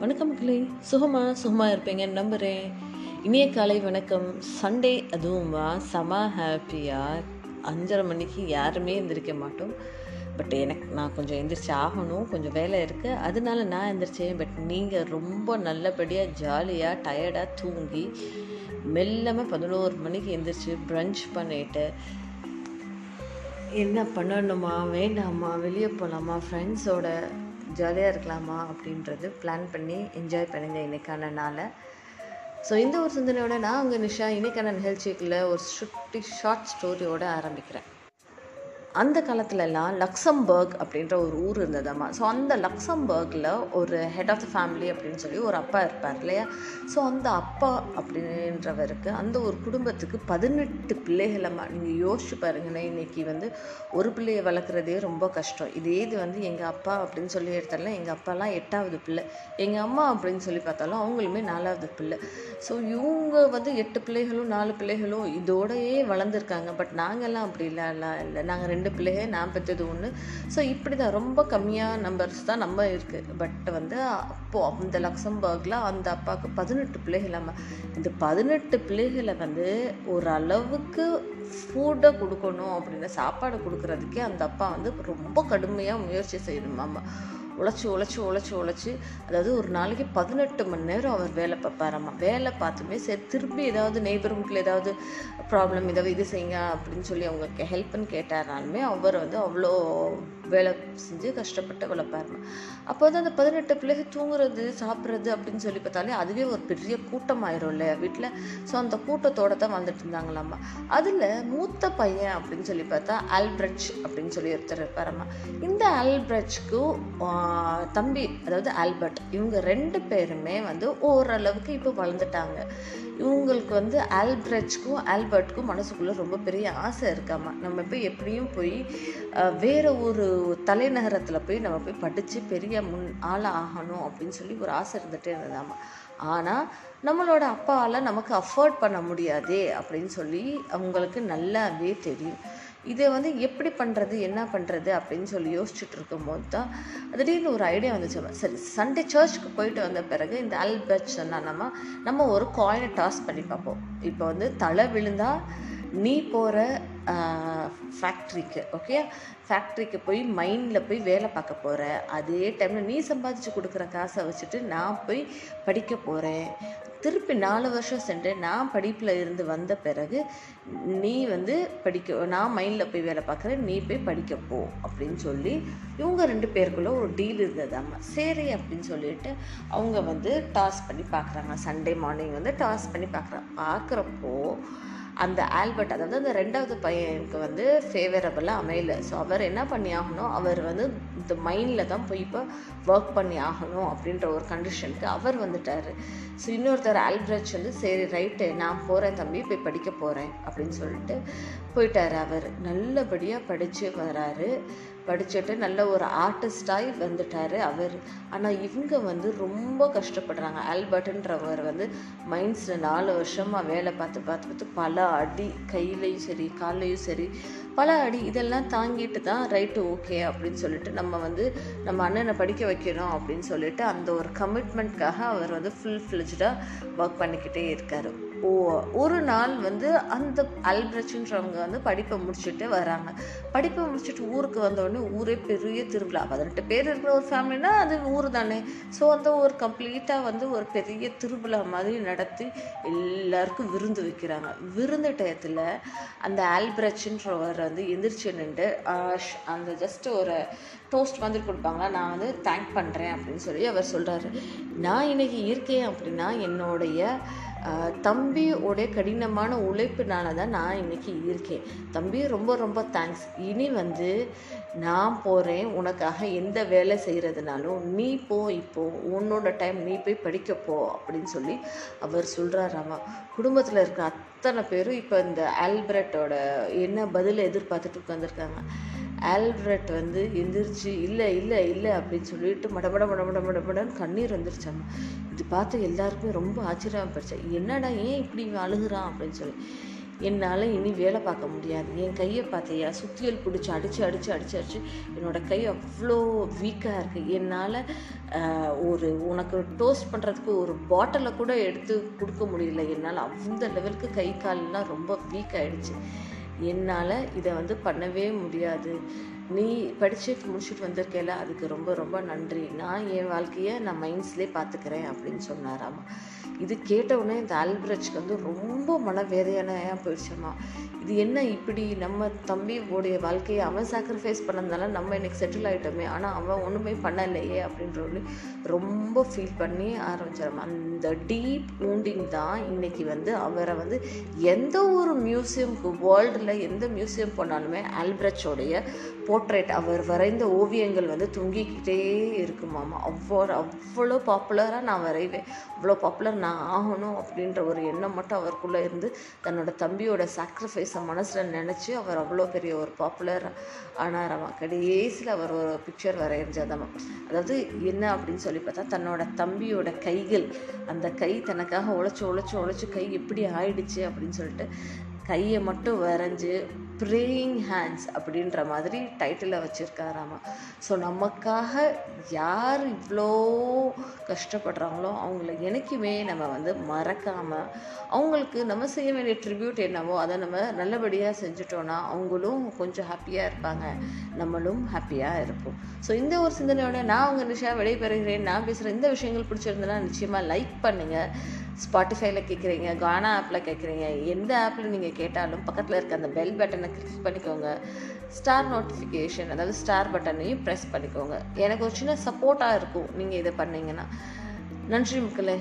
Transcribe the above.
வணக்கம் மக்களே. சுகமா சுகமா இருப்பீங்கன்னு நம்புகிறேன் இனிய காலை வணக்கம். சண்டே அதுவும்வா செம ஹாப்பியாக அஞ்சரை மணிக்கு யாருமே எந்திரிக்க மாட்டோம். பட் எனக்கு நான் கொஞ்சம் எந்திரிச்சு ஆகணும். கொஞ்சம் வேலை இருக்குது அதனால நான் எந்திரிச்சேன். பட் நீங்கள் ரொம்ப நல்லபடியாக ஜாலியாக டயர்டாக தூங்கி மெல்லமாக பதினோரு மணிக்கு எந்திரிச்சு ப்ரன்ச் பண்ணிட்டு என்ன பண்ணணுமா? வேண்டாமா? வெளியே போகலாமா ஃப்ரெண்ட்ஸோட ஜாலியாக இருக்கலாமா அப்படின்றது பிளான் பண்ணி என்ஜாய் பண்ணுங்க இன்னைக்கான நாளை. ஸோ இந்த ஒரு சிந்தனையோட நான் உங்கள் நிஷா இன்னைக்கான நிகழ்ச்சிக்குள்ள ஒரு சுட்டி ஷார்ட் ஸ்டோரியோடு ஆரம்பிக்கிறேன். அந்த காலத்துலலாம் லக்சம்பர்க் அப்படின்ற ஒரு ஊர் இருந்ததாம்மா ஸோ அந்த லக்சம்பர்கில் ஒரு ஹெட் ஆஃப் த ஃபேமிலி அப்படின்னு சொல்லி ஒரு அப்பா இருப்பார் இல்லையா? ஸோ அந்த அப்பா அப்படின்றவருக்கு அந்த ஒரு குடும்பத்துக்கு பதினெட்டு பிள்ளைகளம்மா நீங்கள் யோசிச்சு பாருங்கன்னா இன்னைக்கு வந்து ஒரு பிள்ளையை வளர்க்குறதே ரொம்ப கஷ்டம். இதே இது வந்து எங்கள் அப்பா அப்படின்னு சொல்லி எடுத்தாலும் எங்கள் அப்பாலாம் எட்டாவது பிள்ளை. எங்கள் அம்மா அப்படின்னு சொல்லி பார்த்தாலும் அவங்களுமே நாலாவது பிள்ளை. ஸோ இவங்க வந்து எட்டு பிள்ளைகளும் நாலு பிள்ளைகளும் இதோடயே வளர்ந்துருக்காங்க. பட் நாங்கள்லாம் அப்படி இல்லை இல்லை நாங்கள் ரெண்டு ரெண்டு பிள்ளைகள் நான் பெற்றது ஒன்று ஸோ இப்படி தான் ரொம்ப கம்மியாக நம்பர்ஸ் தான் நம்ம இருக்குது பட் வந்து அப்போது அந்த லக்சம்பர்கில் அந்த அப்பாவுக்கு பதினெட்டு பிள்ளைகளாம இந்த பதினெட்டு பிள்ளைகளை வந்து ஒரு அளவுக்கு ஃபுட்டை கொடுக்கணும் அப்படின்னு சாப்பாடு கொடுக்குறதுக்கே அந்த அப்பா வந்து ரொம்ப கடுமையாக முயற்சி செய்யணும் மாமா உழைச்சி உழைச்சி உழைச்சி உழைச்சி அதாவது ஒரு நாளைக்கு பதினெட்டு மணி நேரம் அவர் வேலை பார்ப்பாராம்மா வேலை பார்த்துமே சரி திருப்பி ஏதாவது நெய்பர்ஹுட்டில் ஏதாவது ப்ராப்ளம் ஏதாவது இது செய்யுங்க அப்படின்னு சொல்லி அவங்க ஹெல்ப்னு கேட்டாராலுமே அவர் வந்து அவ்வளோ வேலை செஞ்சு கஷ்டப்பட்டு வளர்ப்பாருமா அப்போ வந்து அந்த பதினெட்டு பிள்ளைகள் தூங்குறது சாப்பிட்றது அப்படின்னு சொல்லி பார்த்தாலே அதுவே ஒரு பெரிய கூட்டமாயிரும் இல்லையா வீட்டில் ஸோ அந்த கூட்டத்தோட தான் வந்துட்டு இருந்தாங்களாம்மா அதில் மூத்த பையன் அப்படின்னு சொல்லி பார்த்தா ஆல்பிரட்ச் அப்படின்னு சொல்லி ஒருத்தர் இருப்பாரம்மா இந்த ஆல்பிரட்ச்க்கும் தம்பி அதாவது ஆல்பர்ட் இவங்க ரெண்டு பேருமே வந்து ஓரளவுக்கு இப்போ வளர்ந்துட்டாங்க. இவங்களுக்கு வந்து ஆல்பிரட்ச்க்கும் ஆல்பர்ட்க்கும் மனசுக்குள்ளே ரொம்ப பெரிய ஆசை இருக்காமா? நம்ம போய் எப்படியும் போய் வேறு ஒரு தலைநகரத்தில் போய் நம்ம போய் படித்து பெரிய முன் ஆளாக ஆகணும் அப்படின்னு சொல்லி ஒரு ஆசை இருந்துகிட்டே இருந்ததாமா? ஆனால் நம்மளோட அப்பாவால் நமக்கு அஃபோர்ட் பண்ண முடியாதே அப்படின்னு சொல்லி அவங்களுக்கு நல்லாவே தெரியும். இதை வந்து எப்படி பண்ணுறது என்ன பண்ணுறது அப்படின்னு சொல்லி யோசிச்சுட்டு இருக்கும்போது தான் திடீர்னு ஒரு ஐடியா வந்துச்சு. சரி சண்டே சர்ச்சுக்கு போயிட்டு வந்த பிறகு இந்த அல்பர்ட் சொன்னா நம்ம நம்ம ஒரு காயினை டாஸ் பண்ணி பார்ப்போம். இப்போ வந்து தலை விழுந்தால் நீ போகிற ஃபேக்ட்ரிக்கு ஓகே ஃபேக்ட்ரிக்கு போய் மைண்டில் போய் வேலை பார்க்க போகிற அதே டைமில் நீ சம்பாதிச்சு கொடுக்குற காசை வச்சுட்டு நான் போய் படிக்க போகிறேன் திருப்பி நாலு வருஷம் சென்று நான் படிப்பில் இருந்து வந்த பிறகு நீ வந்து படிக்க நான் மைண்டில் போய் வேலை பார்க்குறேன் நீ போய் படிக்க போ அப்படின்னு சொல்லி இவங்க ரெண்டு பேருக்குள்ள ஒரு டீல் இருந்ததாம்மா சரி அப்படின்னு சொல்லிட்டு அவங்க வந்து டாஸ் பண்ணி பார்க்குறாங்க. சண்டே மார்னிங் வந்து டாஸ் பண்ணி பார்க்குறாங்க பார்க்குறப்போ அந்த ஆல்பர்ட் அதாவது அந்த ரெண்டாவது பையனுக்கு வந்து ஃபேவரபுளாக அமையல. ஸோ அவர் என்ன பண்ணி ஆகணும் அவர் வந்து இந்த மைண்டில் தான் போய் இப்போ ஒர்க் பண்ணி ஆகணும் அப்படின்ற ஒரு கண்டிஷனுக்கு அவர் வந்துட்டார். ஸோ இன்னொருத்தர் ஆல்பர்ட் வந்து சரி ரைட்டு நான் போகிறேன் தம்பி போய் படிக்க போகிறேன் அப்படின்னு சொல்லிட்டு போயிட்டார் அவர். நல்லபடியாக படித்து வராரு. படிச்சுட்டு நல்ல ஒரு ஆர்டிஸ்டாகி வந்துட்டார் அவர். ஆனால் இவங்க வந்து ரொம்ப கஷ்டப்படுறாங்க. ஆல்பர்ட்ன்றவர் வந்து மைன்ஸில் நாலு வருஷமாக வேலை பார்த்து பார்த்து பார்த்து பல அடி கையிலையும் சரி கால்லையும் சரி பல அடி இதெல்லாம் தாங்கிட்டு தான் ரைட்டு ஓகே அப்படின்னு சொல்லிட்டு நம்ம வந்து நம்ம அண்ணனை படிக்க வைக்கணும் அப்படின்னு சொல்லிட்டு அந்த ஒரு கமிட்மெண்ட்காக அவர் வந்து ஃபுல் ஃப்ளெஜ்டாக ஒர்க் பண்ணிக்கிட்டே இருக்கார். ஓ ஒரு நாள் வந்து அந்த அல்பிரச்சுன்றவங்க வந்து படிப்பை முடிச்சுட்டு வராங்க. படிப்பை முடிச்சுட்டு ஊருக்கு வந்தோடனே ஊரே பெரிய திருவிழா. பதினெட்டு பேர் இருக்கிற ஒரு ஃபேமிலினா அது ஊர் தானே. ஸோ அந்த ஒரு கம்ப்ளீட்டாக வந்து ஒரு பெரிய திருவிழா மாதிரி நடத்தி எல்லாருக்கும் விருந்து வைக்கிறாங்க. விருந்து டயத்தில் அந்த ஆல்பிரச்சுன்றவர் வந்து எந்திரிச்சு நின்று அந்த ஜஸ்ட் ஒரு டோஸ்ட் வந்து கொடுப்பாங்களா நான் வந்து தேங்க் பண்ணுறேன் அப்படின்னு சொல்லி அவர் சொல்கிறாரு நான் இன்னைக்கு இருக்கேன் அப்படின்னா என்னுடைய தம்பியோடைய கடினமான உழைப்புனால தான் நான் இன்னைக்கு இருக்கேன். தம்பி ரொம்ப ரொம்ப தேங்க்ஸ் இனி வந்து நான் போகிறேன் உனக்காக எந்த வேலை செய்கிறதுனாலும் நீ போ இப்போது உன்னோட டைம் நீ போய் படிக்கப்போ போ அப்படின்னு சொல்லி அவர் சொல்கிறாராமா குடும்பத்தில் இருக்க அத்தனை பேரும் இப்போ இந்த ஆல்பர்ட்டோட என்ன பதிலை எதிர்பார்த்துட்டு உட்காந்துருக்காங்க ஆல்பர்ட் வந்து எந்திரிச்சு இல்லை இல்லை இல்லை அப்படின்னு சொல்லிட்டு மடமட மடமட மடமடன்னு கண்ணீர் வந்துருச்சாங்க இது பார்த்து எல்லாருக்குமே ரொம்ப ஆச்சரியமாக போயிடுச்சு. என்னடா ஏன் இப்படி இவன் அழுகுறான்? அப்படின்னு சொல்லி. என்னால் இனி வேலை பார்க்க முடியாது. என் கையை பார்த்தியா? சுத்தியல் பிடிச்சி அடித்து அடித்து அடித்து அடித்து என்னோடய கை அவ்வளோ வீக்காக இருக்குது என்னால் ஒரு உனக்கு டோஸ்ட் பண்ணுறதுக்கு ஒரு பாட்டிலை கூட எடுத்து கொடுக்க முடியல. என்னால் அந்த லெவலுக்கு கை கால்லாம் ரொம்ப வீக் ஆகிடுச்சு என்னால் இதை வந்து பண்ணவே முடியாது. நீ படிச்சுட்டு முடிச்சுட்டு வந்திருக்கேல அதுக்கு ரொம்ப ரொம்ப நன்றி. நான் என் வாழ்க்கையை நான் மைண்ட்ஸ்லேயே பார்த்துக்கிறேன் அப்படின்னு சொன்னாராமா. இது கேட்டவுடனே இந்த ஆல்பிரட்ஸ்க்கு வந்து ரொம்ப மனவேதனையாக போயிடுச்சம்மா இது என்ன இப்படி நம்ம தம்பி உடைய வாழ்க்கையை அவன் சாக்ரிஃபைஸ் பண்ணதுனால நம்ம இன்னைக்கு செட்டில் ஆகிட்டோமே ஆனால் அவன் ஒன்றுமே பண்ணலையே அப்படின்ற ஒன்று ரொம்ப ஃபீல் பண்ணி ஆரம்பிச்சிடும் அந்த டீப் ஊண்டிங் தான் இன்றைக்கி வந்து அவரை வந்து எந்த ஒரு மியூசியம்க்கு வேர்ல்டில் எந்த மியூசியம் போனாலுமே ஆல்பிரட்ஸோடைய போர்ட்ரேட் அவர் வரைந்த ஓவியங்கள் வந்து தொங்கிக்கிட்டே இருக்குமாமா அவ்வளோ அவ்வளோ பாப்புலராக நான் வரைவேன். அவ்வளோ பாப்புலர் நான் ஆகணும் அப்படின்ற ஒரு எண்ணம் மட்டும் அவருக்குள்ளே இருந்து தன்னோட தம்பியோட சாக்ரிஃபைஸை மனசில் நினச்சி அவர் அவ்வளோ பெரிய ஒரு பாப்புலர் ஆனாராமா கடைசியில் அவர் ஒரு பிக்சர் வரைஞ்சதாமா அதாவது என்ன அப்படின்னு சொல்லி பார்த்தா தன்னோட தம்பியோட கைகள் அந்த கை தனக்காக உழைச்சி உழைச்சி உழைச்சி கை எப்படி ஆயிடுச்சு அப்படின்னு சொல்லிட்டு கையை மட்டும் வரைஞ்சி ப்ரேயிங் ஹேண்ட்ஸ் அப்படின்ற மாதிரி டைட்டிலை வச்சுருக்காராமா. ஸோ நமக்காக யார் இவ்வளோ கஷ்டப்படுறாங்களோ அவங்கள என்றைக்குமே நம்ம வந்து மறக்காமல் அவங்களுக்கு நம்ம செய்ய வேண்டிய ட்ரிபியூட் என்னவோ அதை நம்ம நல்லபடியாக செஞ்சுட்டோன்னா அவங்களும் கொஞ்சம் ஹாப்பியாக இருப்பாங்க. நம்மளும் ஹாப்பியாக இருப்போம். ஸோ இந்த ஒரு சிந்தனையோட நான் உங்கள் நிஷா விடைபெறுகிறேன். நான் பேசுகிற இந்த விஷயங்கள் பிடிச்சிருந்தேன்னா நிச்சயமாக லைக் பண்ணுங்கள் ஸ்பாட்டிஃபைல கேட்குறீங்க கானா ஆப்பில் கேட்குறீங்க எந்த ஆப்பில் நீங்கள் கேட்டாலும் பக்கத்தில் இருக்க அந்த பெல் பட்டனை கிளிக் பண்ணிக்கோங்க. ஸ்டார் நோட்டிஃபிகேஷன் அதாவது ஸ்டார் பட்டனையும் ப்ரெஸ் பண்ணிக்கோங்க. எனக்கு ஒரு சின்ன சப்போர்ட்டாக இருக்கும் நீங்கள் இதை பண்ணீங்கன்னா. நன்றி மக்களே.